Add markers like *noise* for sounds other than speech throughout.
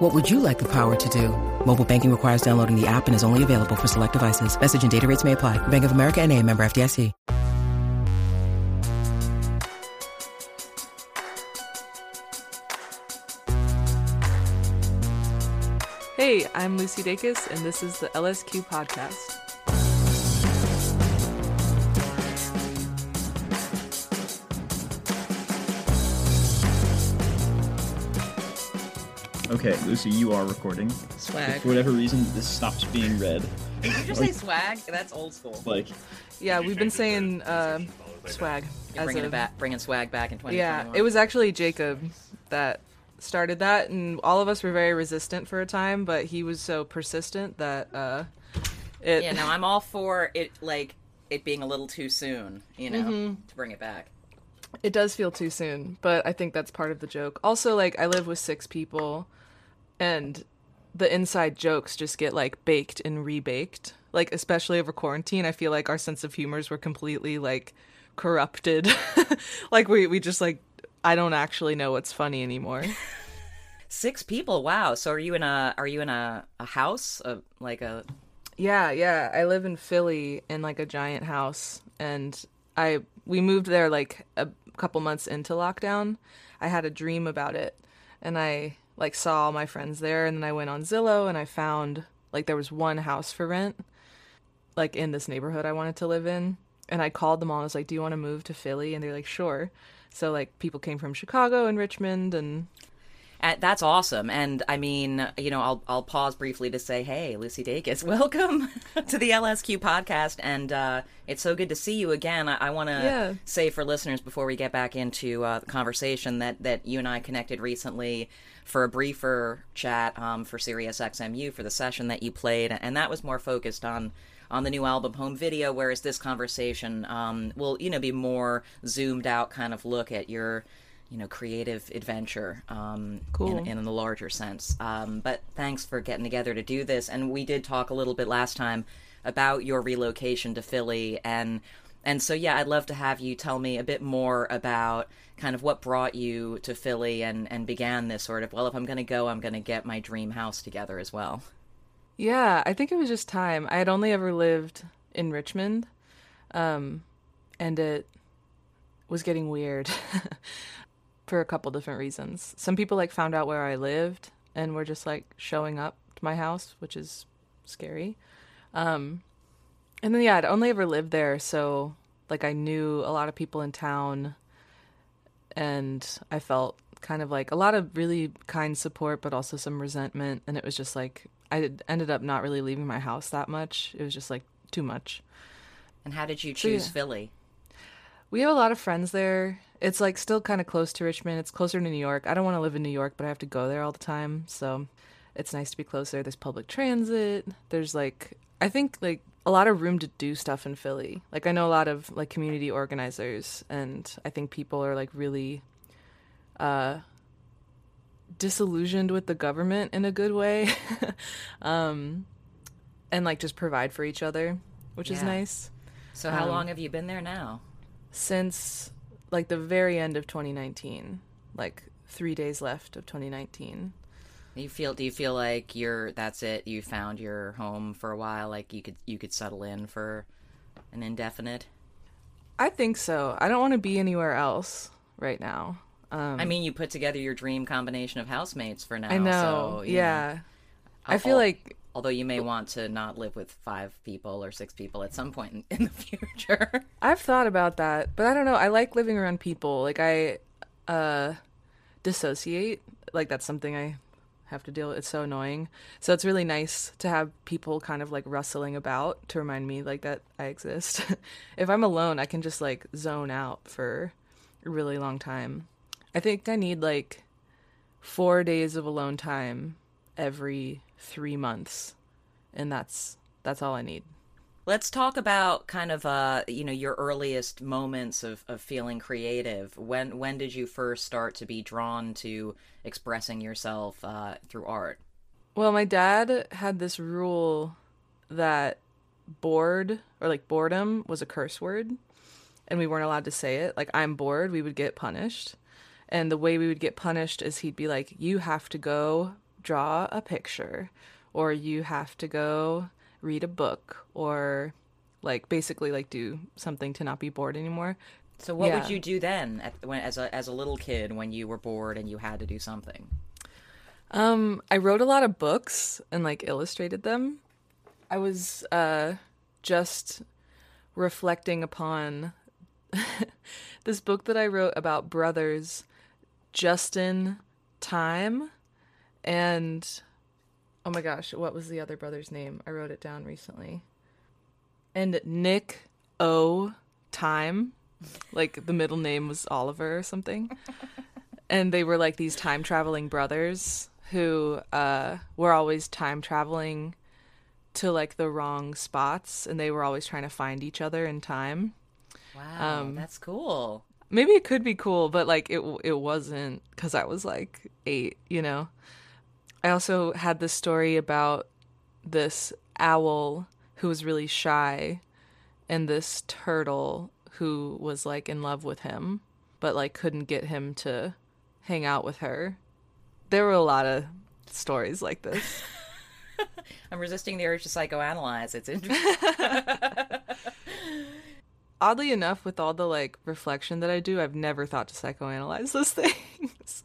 What would you like the power to do? Mobile banking requires downloading the app and is only available for select devices. Message and data rates may apply. Bank of America and a member FDIC. Hey, I'm Lucy Dacus, and this is the LSQ Podcast. Okay, Lucy, you are recording. Swag. For whatever reason, this stops being read. Did you just say swag? That's old school. Like, Yeah, we've been saying uh, swag. You're bringing a- it back, bringing swag back in 2021. Yeah, it was actually Jacob that started that, and all of us were very resistant for a time, but he was so persistent that uh, it. Yeah, no, I'm all for it. Like it being a little too soon, you know, Mm-hmm. to bring it back. It does feel too soon, but I think that's part of the joke. Also, like I live with six people, and the inside jokes just get like baked and rebaked. Like especially over quarantine, I feel like our sense of humors were completely like corrupted. *laughs* like we we just like I don't actually know what's funny anymore. *laughs* Six people. Wow. So are you in a are you in a, a house? A, like a Yeah, yeah. I live in Philly in like a giant house and I we moved there like a couple months into lockdown. I had a dream about it and I like saw all my friends there and then I went on Zillow and I found like there was one house for rent like in this neighborhood I wanted to live in and I called them all and was like, "Do you want to move to Philly?" and they're like, "Sure." So like people came from Chicago and Richmond and Uh, that's awesome, and I mean, you know, I'll I'll pause briefly to say, hey, Lucy Dacus, *laughs* welcome to the LSQ podcast, and uh, it's so good to see you again. I, I want to Yeah. say for listeners before we get back into uh, the conversation that that you and I connected recently for a briefer chat um, for Sirius XMU for the session that you played, and that was more focused on on the new album home video whereas this conversation um, will you know be more zoomed out kind of look at your you know creative adventure um, Cool. in, in the larger sense. Um, but thanks for getting together to do this. And we did talk a little bit last time about your relocation to philly. And and so yeah i'd love to have you tell me a bit more about kind of what brought you to philly and and began this sort of well if i'm going to go i'm going to get my dream house together as well. Yeah, I think it was just time. I had only ever lived in Richmond, um, and it was getting weird *laughs* for a couple different reasons. Some people like found out where I lived and were just like showing up to my house, which is scary. Um, and then yeah, I'd only ever lived there, so like I knew a lot of people in town, and I felt kind of like a lot of really kind support, but also some resentment. And it was just like I ended up not really leaving my house that much. It was just like too much. and how did you choose yeah. philly We have a lot of friends there. It's like still kind of close to Richmond. It's closer to New York. I don't want to live in New York, but I have to go there all the time. So it's nice to be closer. There's public transit. There's like I think like a lot of room to do stuff in Philly. Like I know a lot of like community organizers and I think people are like really uh disillusioned with the government in a good way. *laughs* um and like just provide for each other, which is nice so how Um, long have you been there now since like the very end of 2019 like three days left of 2019 You feel? Do you feel like you're? That's it. You found your home for a while. Like you could you could settle in for an indefinite. i think so i don't want to be anywhere else right now um I mean, you put together your dream combination of housemates for now. i know So, you know, yeah i feel like although you may want to not live with five people or six people at some point in, *laughs* in the future. i've thought about that but i don't know. I like living around people. Like i uh dissociate. Like that's something i have to deal with. It's so annoying. So it's really nice to have people kind of like rustling about to remind me like that i exist. *laughs* If i'm alone i can just like zone out for a really long time. I think i need like four days of alone time every three months and that's that's all i need Let's talk about kind of uh you know your earliest moments of, of feeling creative. When when did you first start to be drawn to expressing yourself uh, through art? Well, my dad had this rule that bored or like boredom was a curse word and we weren't allowed to say it. Like I'm bored, we would get punished. And the way we would get punished is he'd be like, "You have to go draw a picture or you have to go read a book or like basically like do something to not be bored anymore." So what Yeah. would you do then at, when, as a as a little kid when you were bored and you had to do something? Um, I wrote a lot of books and like illustrated them. I was uh just reflecting upon *laughs* this book that I wrote about brothers Justin Time and oh my gosh, what was the other brother's name? I wrote it down recently. And Nick O Time. Like the middle name was Oliver or something *laughs* and they were like these time traveling brothers who uh were always time traveling to like the wrong spots and they were always trying to find each other in time. Wow, Um, that's cool. Maybe it could be cool, but like it it wasn't cuz I was like 8, you know. I also had this story about this owl who was really shy and this turtle who was like in love with him but like couldn't get him to hang out with her. There were a lot of stories like this. *laughs* I'm resisting the urge to psychoanalyze. It's interesting. *laughs* Oddly enough, with all the like reflection that I do, I've never thought to psychoanalyze those *laughs* things.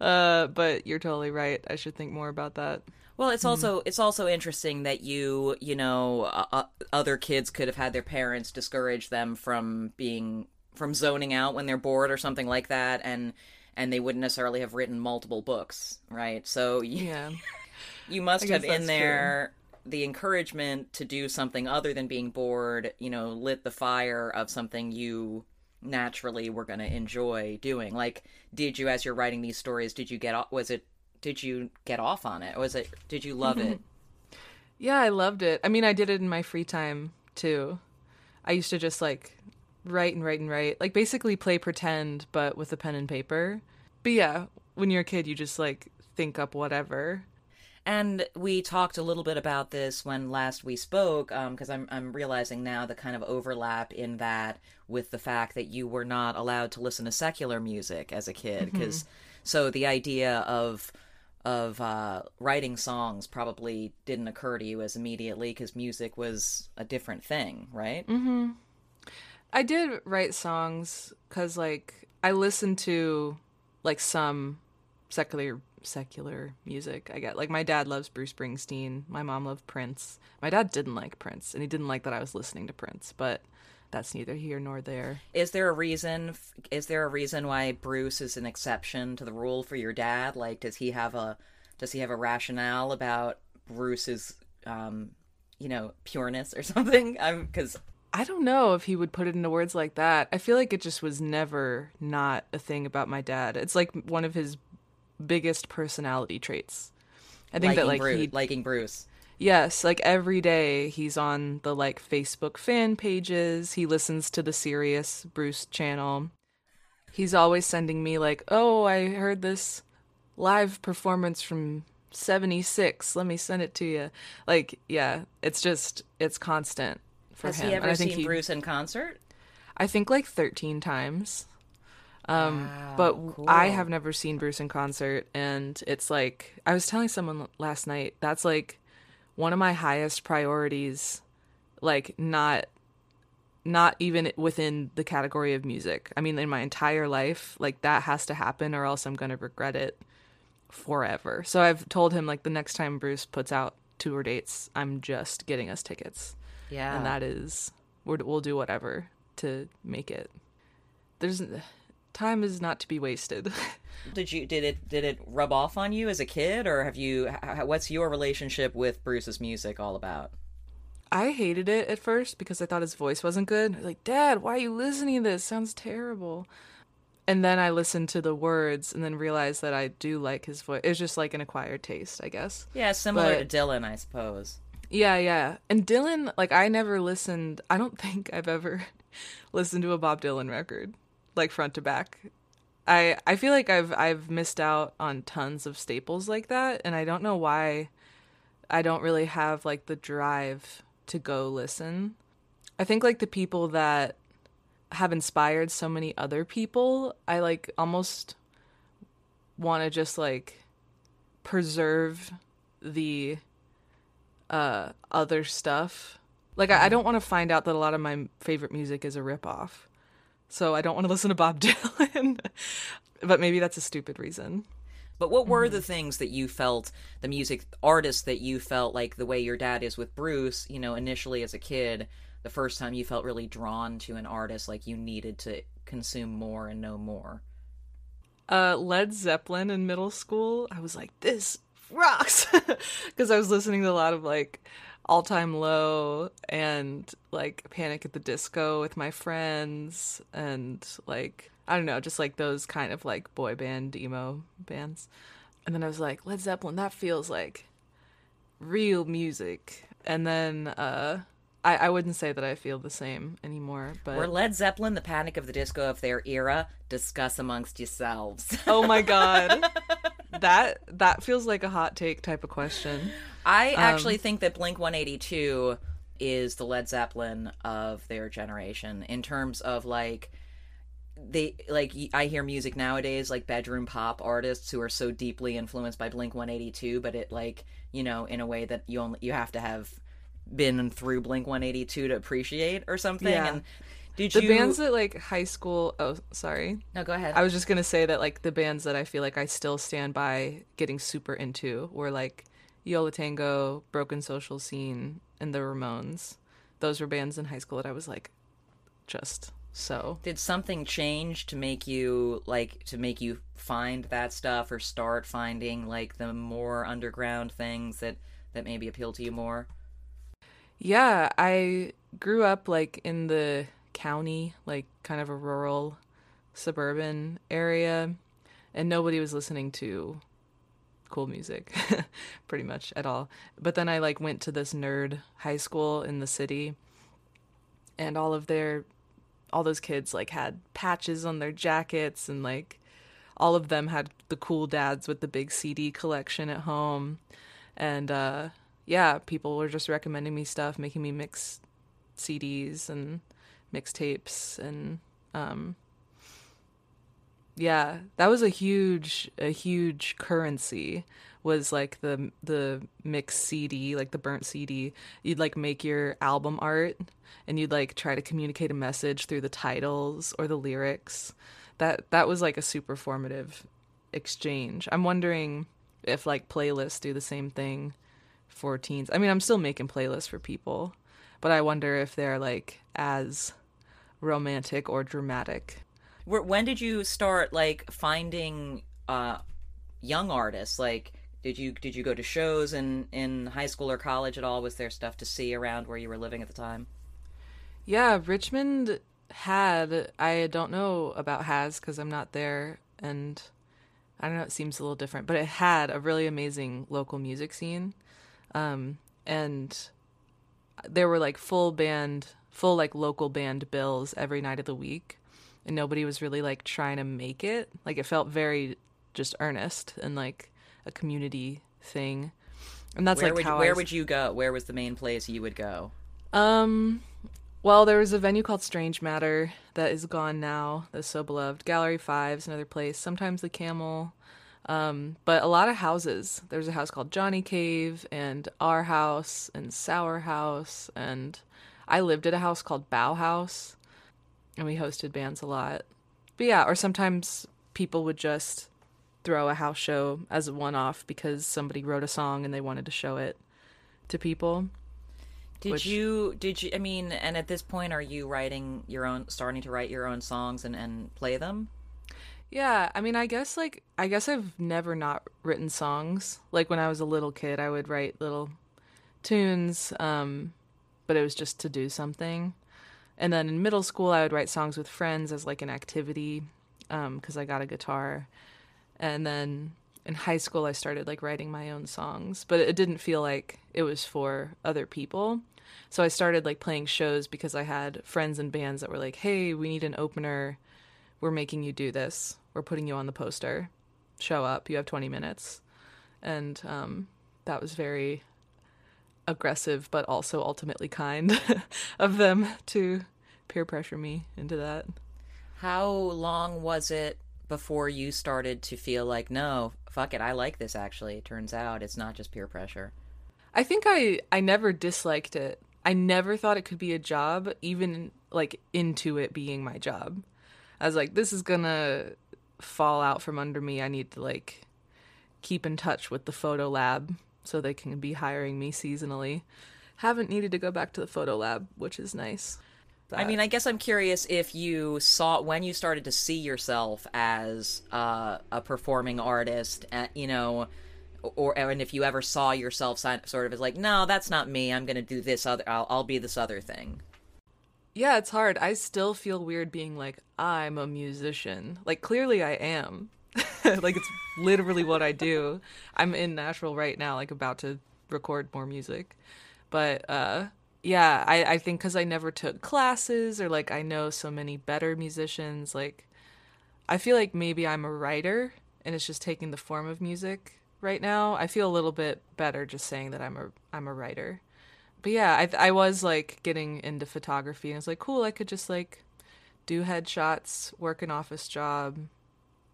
Uh, but you're totally right. I should think more about that. Well, it's also it's also interesting that you you know uh, uh, other kids could have had their parents discourage them from being from zoning out when they're bored or something like that, and and they wouldn't necessarily have written multiple books, right? So you, Yeah. *laughs* you must have in there the encouragement to do something other than being bored. You know, lit the fire of something you naturally were going to enjoy doing. Like, did you, as you're writing these stories, did you get off? Was it? Did you get off on it? Was it? Did you love it? *laughs* Yeah, I loved it. I mean, I did it in my free time too. I used to just like write and write and write, like basically play pretend, but with a pen and paper. But yeah, when you're a kid, you just like think up whatever. And we talked a little bit about this when last we spoke, um, because I'm I'm realizing now the kind of overlap in that with the fact that you were not allowed to listen to secular music as a kid, mm-hmm. because so the idea of of uh, writing songs probably didn't occur to you as immediately because music was a different thing, right? Mm-hmm. I did write songs because like I listened to like some secular secular music. I get like my dad loves Bruce Springsteen. My mom loved Prince. My dad didn't like Prince, and he didn't like that I was listening to Prince. But that's neither here nor there. Is there a reason? Is there a reason why Bruce is an exception to the rule for your dad? Like, does he have a does he have a rationale about Bruce's, um, you know, pureness or *laughs* something? I'm because I don't know if he would put it into words like that. I feel like it just was never not a thing about my dad. It's like one of his biggest personality traits. I think liking that like Bruce, he liking Bruce. Yes, like every day he's on the like Facebook fan pages. He listens to the Sirius Bruce channel. He's always sending me like, "Oh, I heard this live performance from 76. Let me send it to you." Like, yeah, it's just it's constant for Has him. he And ever I think seen he- Bruce in concert? I think like 13 times. Um, Wow, but I have never seen Bruce in concert, and it's like I was telling someone last night. That's like one of my highest priorities. Like not, not even within the category of music. I mean, in my entire life, like that has to happen, or else I'm gonna regret it forever. So I've told him like the next time Bruce puts out tour dates, I'm just getting us tickets Yeah, and that is we'll do whatever to make it there's time is not to be wasted *laughs* did you did it did it rub off on you as a kid, or have you? What's your relationship with Bruce's music all about? i hated it at first because i thought his voice wasn't good like dad why are you listening to this sounds terrible and then i listened to the words and then realized that i do like his voice it's just like an acquired taste i guess Yeah, similar But- to Dylan, I suppose. Yeah, yeah. And Dylan, like I never listened. I don't *laughs* think I've ever *laughs* listened to a Bob Dylan record like front to back. I I feel like I've I've missed out on tons of staples like that and I don't know why I don't really have like the drive to go listen. I think like the people that have inspired so many other people, I like almost want to just like preserve the uh other stuff. Like I, I don't want to find out that a lot of my favorite music is a ripoff. So I don't want to listen to Bob *laughs* Dylan. but maybe that's a stupid reason. But what were the things that you felt, the music artists that you felt like the way your dad is with Bruce, you know, initially as a kid, the first time you felt really drawn to an artist, like you needed to consume more and know more? Uh, Led Zeppelin in middle school, I was like, this rocks. *laughs* Because I was listening to a lot of like all time low and like Panic at the Disco with my friends and like I don't know, just like those kind of like boy band emo bands. And then I was like, Led Zeppelin, that feels like real music. And then uh I, I wouldn't say that I feel the same anymore, but Were Led Zeppelin the Panic of the Disco of their era? Discuss amongst yourselves. oh my god, *laughs* that that feels like a hot take type of question. I um, actually think that Blink 182 is the Led Zeppelin of their generation in terms of like they like I hear music nowadays like bedroom pop artists who are so deeply influenced by Blink 182 but it like you know in a way that you only you have to have been through Blink 182 to appreciate or something Yeah. and did you The you bands that like high school. Oh, sorry. No, go ahead. I was just gonna say that like the bands that I feel like I still stand by getting super into were like Yo La Tengo, Broken Social Scene, and the Ramones. Those were bands in high school that I was like, just so. did something change to make you like to make you find that stuff or start finding like the more underground things that that maybe appeal to you more Yeah, I grew up like in the county, like kind of a rural suburban area, and nobody was listening to cool music *laughs* pretty much at all. But then I like went to this nerd high school in the city and all of their all those kids like had patches on their jackets and like all of them had the cool dads with the big CD collection at home. And uh yeah, people were just recommending me stuff, making me mix CDs and mixtapes and um yeah, that was a huge a huge currency was like the the mixed CD, like the burnt CD. You'd like make your album art and you'd like try to communicate a message through the titles or the lyrics. That that was like a super formative exchange. I'm wondering if like playlists do the same thing for teens. I mean, I'm still making playlists for people, but I wonder if they're like as romantic or dramatic. Where, when did you start like finding uh young artists like did you did you go to shows in in high school or college at all was there stuff to see around where you were living at the time Yeah, Richmond had I don't know about has because I'm not there and I don't know it seems a little different, but it had a really amazing local music scene. Um and there were like full band full like local band bills every night of the week and nobody was really like trying to make it. Like it felt very just earnest and like a community thing. And that's where like would how where I would you go where was the main place you would go um, well, there was a venue called Strange Matter that is gone now. That's so beloved. Gallery Five's another place. Sometimes the Camel. Um, but a lot of houses. There's a house called Johnny Cave and Our House and Sour House and I lived at a house called Bow House and we hosted bands a lot. But yeah, or sometimes people would just throw a house show as a one off because somebody wrote a song and they wanted to show it to people. did Which- you did you i mean and at this point are you writing your own starting to write your own songs and and play them Yeah, I mean, I guess like I guess I've never not written songs. Like when I was a little kid, I would write little tunes, um, but it was just to do something. And then in middle school, I would write songs with friends as like an activity, because I got a guitar. And then in high school I started like writing my own songs, but it didn't feel like it was for other people. So I started like playing shows because I had friends and bands that were like, "Hey, we need an opener. We're making you do this. We're putting you on the poster. Show up. You have 20 minutes." And um, that was very aggressive, but also ultimately kind *laughs* of them to peer pressure me into that. How long was it before you started to feel like, no, fuck it, I like this actually? It turns out it's not just peer pressure. I think I I never disliked it. I never thought it could be a job, even like into it being my job. I was like, this is gonna fall out from under me. I need to like keep in touch with the photo lab so they can be hiring me seasonally. Haven't needed to go back to the photo lab, which is nice. I mean, I guess I'm curious if you saw when you started to see yourself as uh, a performing artist, uh, you know, or and if you ever saw yourself sort of as like, no, that's not me. I'm going to do this other. I'll, I'll be this other thing. Yeah, it's hard. I still feel weird being like, I'm a musician. Like, clearly I am. *laughs* like, it's literally what I do. I'm in Nashville right now, like, about to record more music. But, uh, yeah, I, I think because I never took classes or like I know so many better musicians, like I feel like maybe I'm a writer and it's just taking the form of music right now. I feel a little bit better just saying that I'm a I'm a writer. But yeah, I I was like getting into photography and it's like cool, I could just like do headshots, work an office job,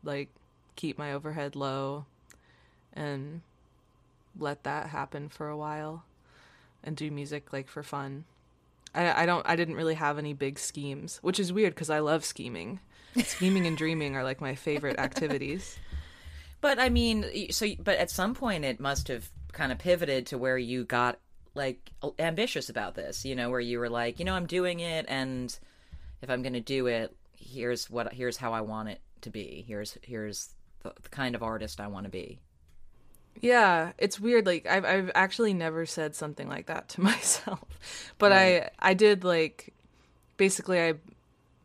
like keep my overhead low and let that happen for a while and do music like for fun. I, I don't I didn't really have any big schemes, which is weird because I love scheming. *laughs* scheming and dreaming are like my favorite activities. But I mean, so but at some point it must have kind of pivoted to where you got like ambitious about this, you know, where you were like, you know, I'm doing it and if I'm going to do it, here's what here's how I want it to be. Here's here's the, the kind of artist I want to be. Yeah, it's weird. Like I've I've actually never said something like that to *laughs* myself, but right. I I did like basically I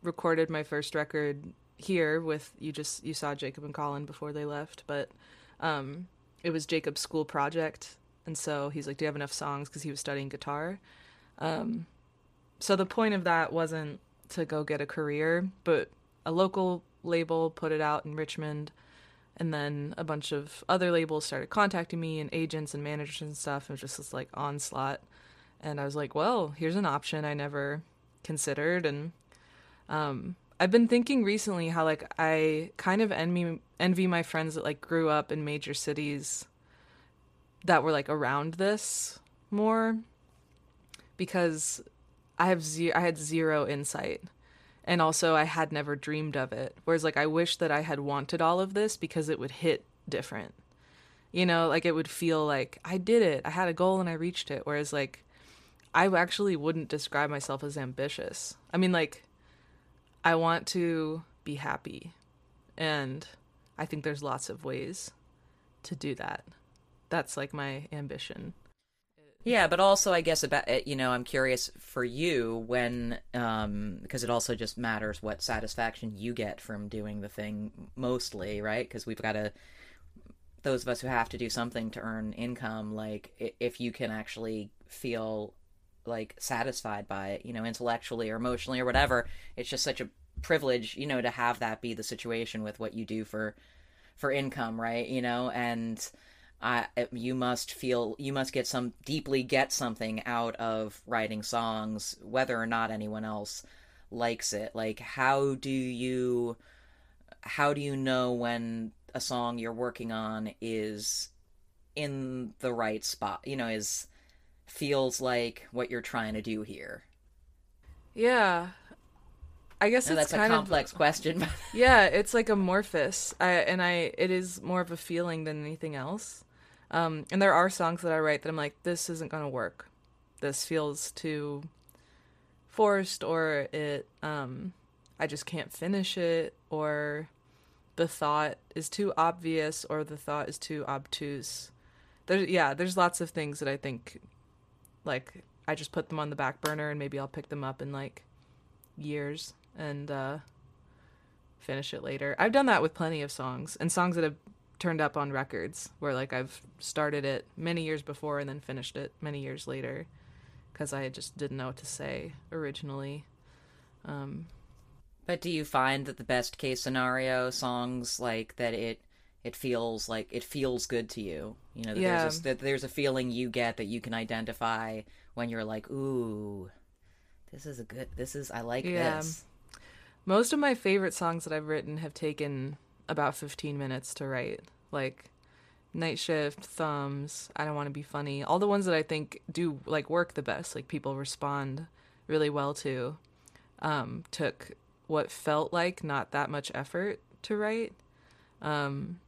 recorded my first record here with you just you saw Jacob and Colin before they left, but um it was Jacob's school project, and so he's like, "Do you have enough songs?" Because he was studying guitar. Um, so the point of that wasn't to go get a career, but a local label put it out in Richmond and then a bunch of other labels started contacting me and agents and managers and stuff. It was just this like onslaught. And i was like well here's an option i never considered. And um, i've been thinking recently how like i kind of envy envy my friends that like grew up in major cities that were like around this more because i have ze- i had zero insight and also I had never dreamed of it. Whereas like I wish that I had wanted all of this because it would hit different. You know, like it would feel like I did it. I had a goal and I reached it. Whereas like I actually wouldn't describe myself as ambitious. I mean like I want to be happy. And I think there's lots of ways to do that. That's like my ambition. Yeah, but also I guess about eh, you know I'm curious for you when um because it also just matters what satisfaction you get from doing the thing mostly, right? Because we've got to those of us who have to do something to earn income like if you can actually feel like satisfied by it, you know, intellectually or emotionally or whatever, it's just such a privilege, you know, to have that be the situation with what you do for for income, right? You know, and I, you must feel you must get some deeply get something out of writing songs whether or not anyone else likes it like how do you how do you know when a song you're working on is in the right spot you know is feels like what you're trying to do here yeah I guess no, that's a complex of, question. yeah, it's like amorphous, I, and I it is more of a feeling than anything else. Um, and there are songs that I write that I'm like, this isn't gonna work. This feels too forced, or it, um, I just can't finish it, or the thought is too obvious, or the thought is too obtuse. There's yeah, there's lots of things that I think, like, I just put them on the back burner, and maybe I'll pick them up in like years and uh, finish it later. I've done that with plenty of songs and songs that have turned up on records where like I've started it many years before and then finished it many years later because I just didn't know what to say originally. Um, but do you find that the best case scenario songs like that it it feels like it feels good to you? You know, that Yeah. there's a, that there's a feeling you get that you can identify when you're like, ooh, this is a good. This is I like Yeah. this. most of my favorite songs that I've written have taken about 15 minutes to write. Like Night Shift, Thumbs, I Don't Want to Be Funny, all the ones that I think do like work the best, like people respond really well to, um, took what felt like not that much effort to write. Um,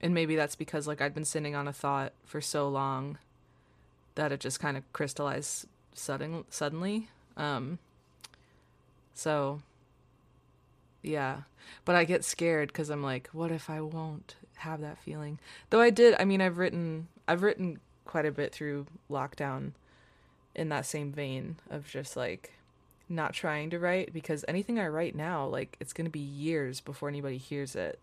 and maybe that's because like I'd been sitting on a thought for so long that it just kind of crystallized sudden suddenly. Um, so yeah, but I get scared because I'm like, what if I won't have that feeling? Though I did. I mean, I've written I've written quite a bit through lockdown in that same vein of just like not trying to write because anything I write now, like it's gonna be years before anybody hears it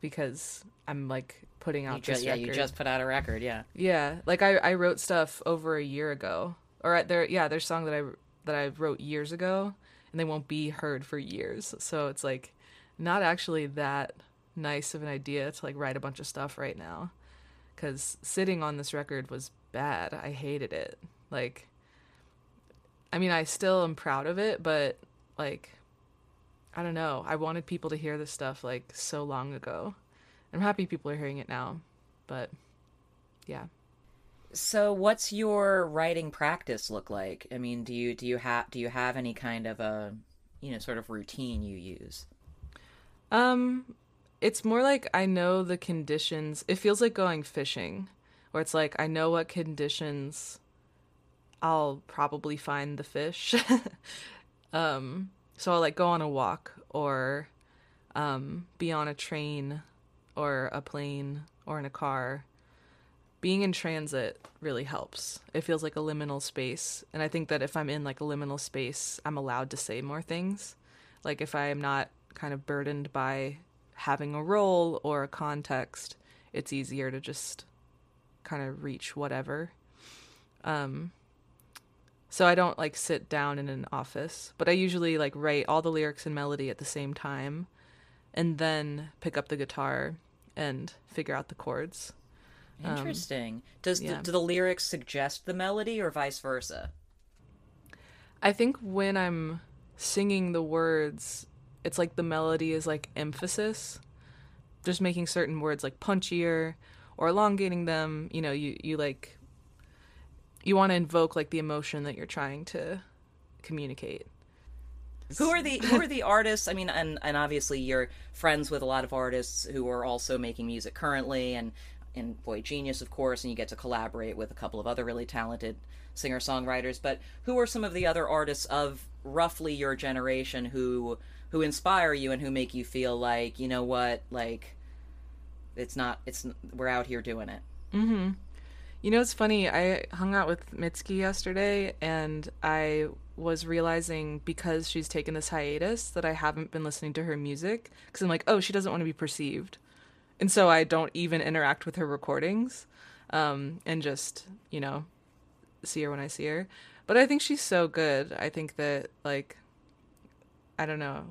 because I'm like putting out You ju- this yeah, record. you just put out a record. Yeah. Yeah, like I I wrote stuff over a year ago, or at there yeah, there's song that I that I wrote years ago, and they won't be heard for years. So it's like not actually that nice of an idea to like write a bunch of stuff right now, because sitting on this record was bad. I hated it. Like, I mean, I still am proud of it, but like, I don't know. I wanted people to hear this stuff like so long ago. I'm happy people are hearing it now, but yeah. So, what's your writing practice look like? I mean, do you do you have do you have any kind of a you know sort of routine you use? Um, it's more like I know the conditions. It feels like going fishing, where it's like I know what conditions I'll probably find the fish. *laughs* um, so I'll like go on a walk or um, be on a train or a plane or in a car. Being in transit really helps. It feels like a liminal space, and I think that if I'm in like a liminal space, I'm allowed to say more things. Like if I am not kind of burdened by having a role or a context, it's easier to just kind of reach whatever. Um so I don't like sit down in an office, but I usually like write all the lyrics and melody at the same time and then pick up the guitar and figure out the chords. Um, Interesting. Does yeah. the, do the lyrics suggest the melody or vice versa? I think when I'm singing the words, it's like the melody is like emphasis. Just making certain words like punchier or elongating them. You know, you, you like, you want to invoke like the emotion that you're trying to communicate. Who are the who are the *laughs* artists? I mean, and and obviously you're friends with a lot of artists who are also making music currently, and and boygenius, of course, and you get to collaborate with a couple of other really talented singer songwriters. But who are some of the other artists of roughly your generation who who inspire you and who make you feel like you know what, like it's not it's we're out here doing it. Mm-hmm. You know, it's funny. I hung out with Mitski yesterday, and I was realizing because she's taken this hiatus that I haven't been listening to her music because I'm like, oh, she doesn't want to be perceived, and so I don't even interact with her recordings, um, and just you know, see her when I see her. But I think she's so good. I think that like, I don't know,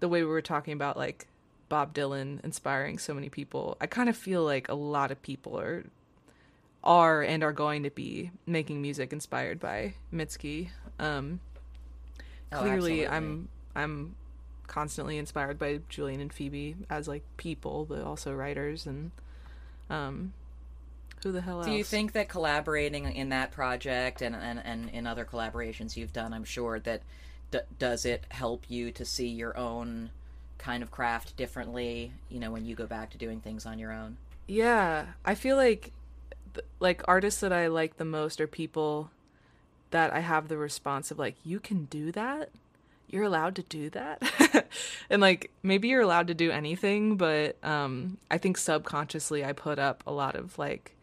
the way we were talking about like Bob Dylan inspiring so many people. I kind of feel like a lot of people are are and are going to be making music inspired by Mitski. Um, Oh, clearly. I'm I'm constantly inspired by Julien and Phoebe as like people, but also writers and um, who the hell else? Do you think that collaborating in that project and, and, and in other collaborations you've done, I'm sure that d- does it help you to see your own kind of craft differently, you know, when you go back to doing things on your own? Yeah, I feel like like artists that I like the most are people that I have the response of like you can do that? You're allowed to do that? *laughs* and like maybe you're allowed to do anything, but um I think subconsciously I put up a lot of like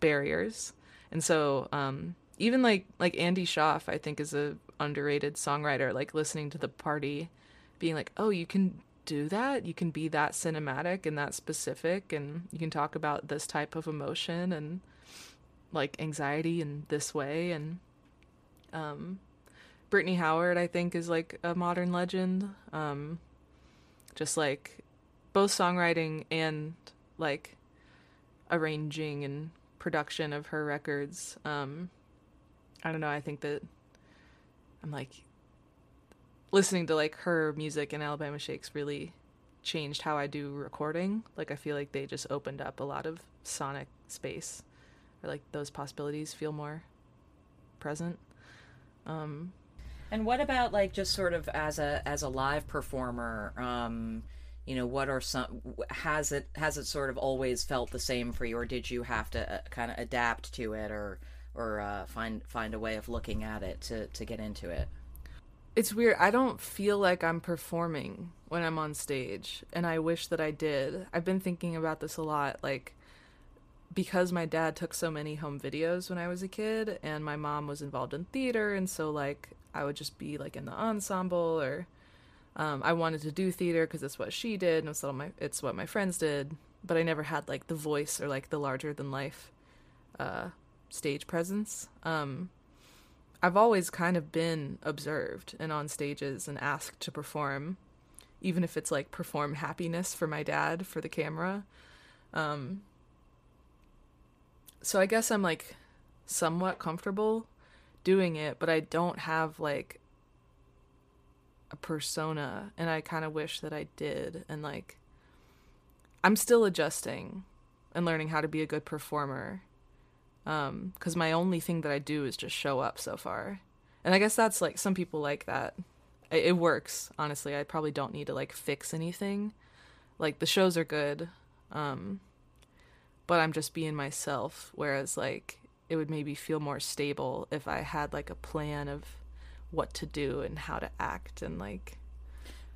barriers. And so um even like like Andy Shauf I think is a underrated songwriter like listening to the party being like, "Oh, you can do that. You can be that cinematic and that specific, and you can talk about this type of emotion and like anxiety in this way. And um, Brittany Howard, I think, is like a modern legend. Um, just like both songwriting and like arranging and production of her records. Um, I don't know. I think that I'm like listening to like her music and Alabama Shakes really changed how I do recording. Like I feel like they just opened up a lot of sonic space, or like those possibilities feel more present. Um, and what about like just sort of as a as a live performer? Um, you know, what are some has it has it sort of always felt the same for you, or did you have to uh, kind of adapt to it, or or uh, find find a way of looking at it to to get into it? it's weird. I don't feel like I'm performing when I'm on stage, and I wish that I did. I've been thinking about this a lot, like because my dad took so many home videos when I was a kid, and my mom was involved in theater, and so like I would just be like in the ensemble, or um, I wanted to do theater because it's what she did, and it's what my it's what my friends did, but I never had like the voice or like the larger than life uh, stage presence. Um, I've always kind of been observed and on stages and asked to perform, even if it's like perform happiness for my dad for the camera. Um, so I guess I'm like somewhat comfortable doing it, but I don't have like a persona, and I kind of wish that I did. And like, I'm still adjusting and learning how to be a good performer um because my only thing that i do is just show up so far. And i guess that's like some people like that. It, it works honestly. I probably don't need to like fix anything. Like the shows are good um but i'm just being myself whereas like it would maybe feel more stable if i had like a plan of what to do and how to act and like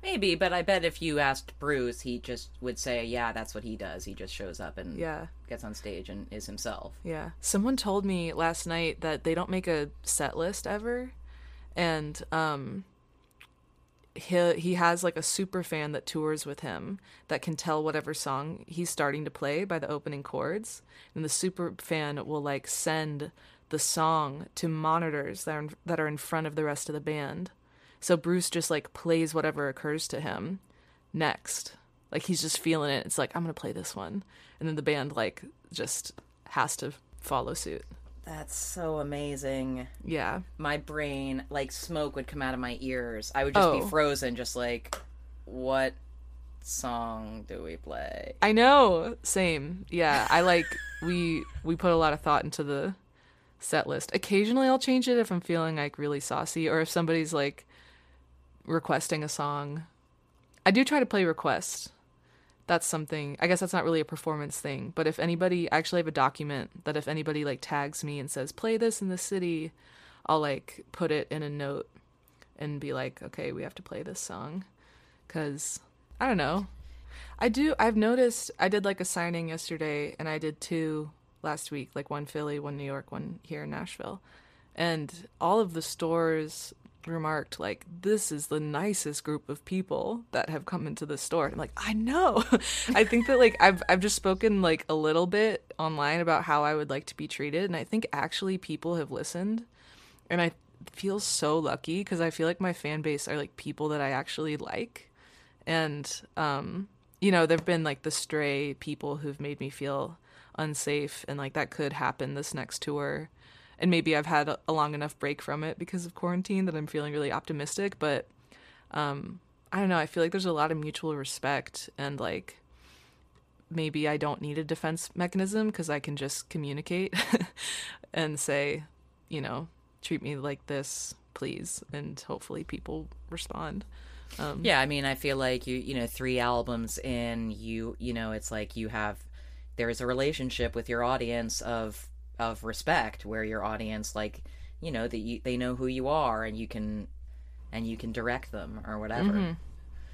Maybe, but I bet if you asked Bruce, he just would say, "Yeah, that's what he does. He just shows up and yeah gets on stage and is himself." Yeah. Someone told me last night that they don't make a set list ever, and um, he he has like a super fan that tours with him that can tell whatever song he's starting to play by the opening chords, and the super fan will like send the song to monitors that are in, that are in front of the rest of the band so Bruce just like plays whatever occurs to him next. Like he's just feeling it. It's like I'm going to play this one. And then the band like just has to follow suit. That's so amazing. Yeah. My brain like smoke would come out of my ears. I would just Oh. be frozen just like what song do we play? I know. Same. Yeah. I like *laughs* we we put a lot of thought into the set list. Occasionally I'll change it if I'm feeling like really saucy or if somebody's like requesting a song. I do try to play requests. That's something. I guess that's not really a performance thing, but if anybody I actually have a document that if anybody like tags me and says play this in the city, I'll like put it in a note and be like, "Okay, we have to play this song." Cuz I don't know. I do. I've noticed. I did like a signing yesterday, and I did two last week, like one Philly, one New York, one here in Nashville, and all of the stores remarked like, "This is the nicest group of people that have come into the store." And I'm like, I know. *laughs* I think that like I've I've just spoken like a little bit online about how I would like to be treated, and I think actually people have listened, and I feel so lucky because I feel like my fan base are like people that I actually like and um you know there've been like the stray people who've made me feel unsafe and like that could happen this next tour and maybe i've had a, long enough break from it because of quarantine that i'm feeling really optimistic but um i don't know i feel like there's a lot of mutual respect and like maybe i don't need a defense mechanism because i can just communicate *laughs* and say you know treat me like this please and hopefully people respond. Um, Yeah, I mean, I feel like you, you know, three albums in, you, you know, it's like you have there is a relationship with your audience of of respect where your audience like, you know, that you, they know who you are and you can and you can direct them or whatever.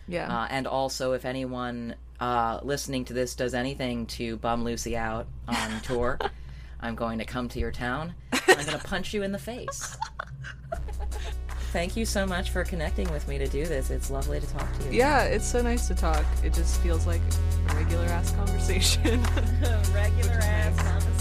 yeah Uh, and also, if anyone uh, listening to this does anything to bum Lucy out on *laughs* tour, I'm going to come to your town. I'm going to punch you in the face. *laughs* thank you so much for connecting with me to do this. It's lovely to talk to you. Yeah, it's so nice to talk. It just feels like a regular ass conversation. *laughs* regular ass conversation.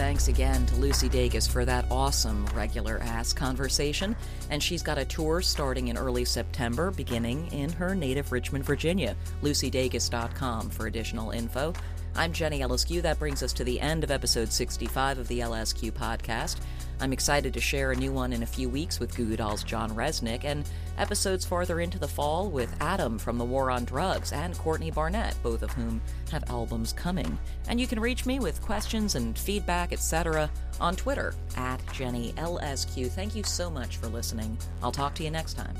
Thanks again to Lucy Dacus for that awesome regular ass conversation. And she's got a tour starting in early September, beginning in her native Richmond, Virginia. LucyDacus.com for additional info. I'm Jenny Eliscu. That brings us to the end of episode 65 of the LSQ podcast. I'm excited to share a new one in a few weeks with Goo Goo Dolls' John Rzeznik, and episodes farther into the fall with Adam from The War on Drugs and Courtney Barnett, both of whom have albums coming. And you can reach me with questions and feedback, etc., on Twitter at Jenny Eliscu. Thank you so much for listening. I'll talk to you next time.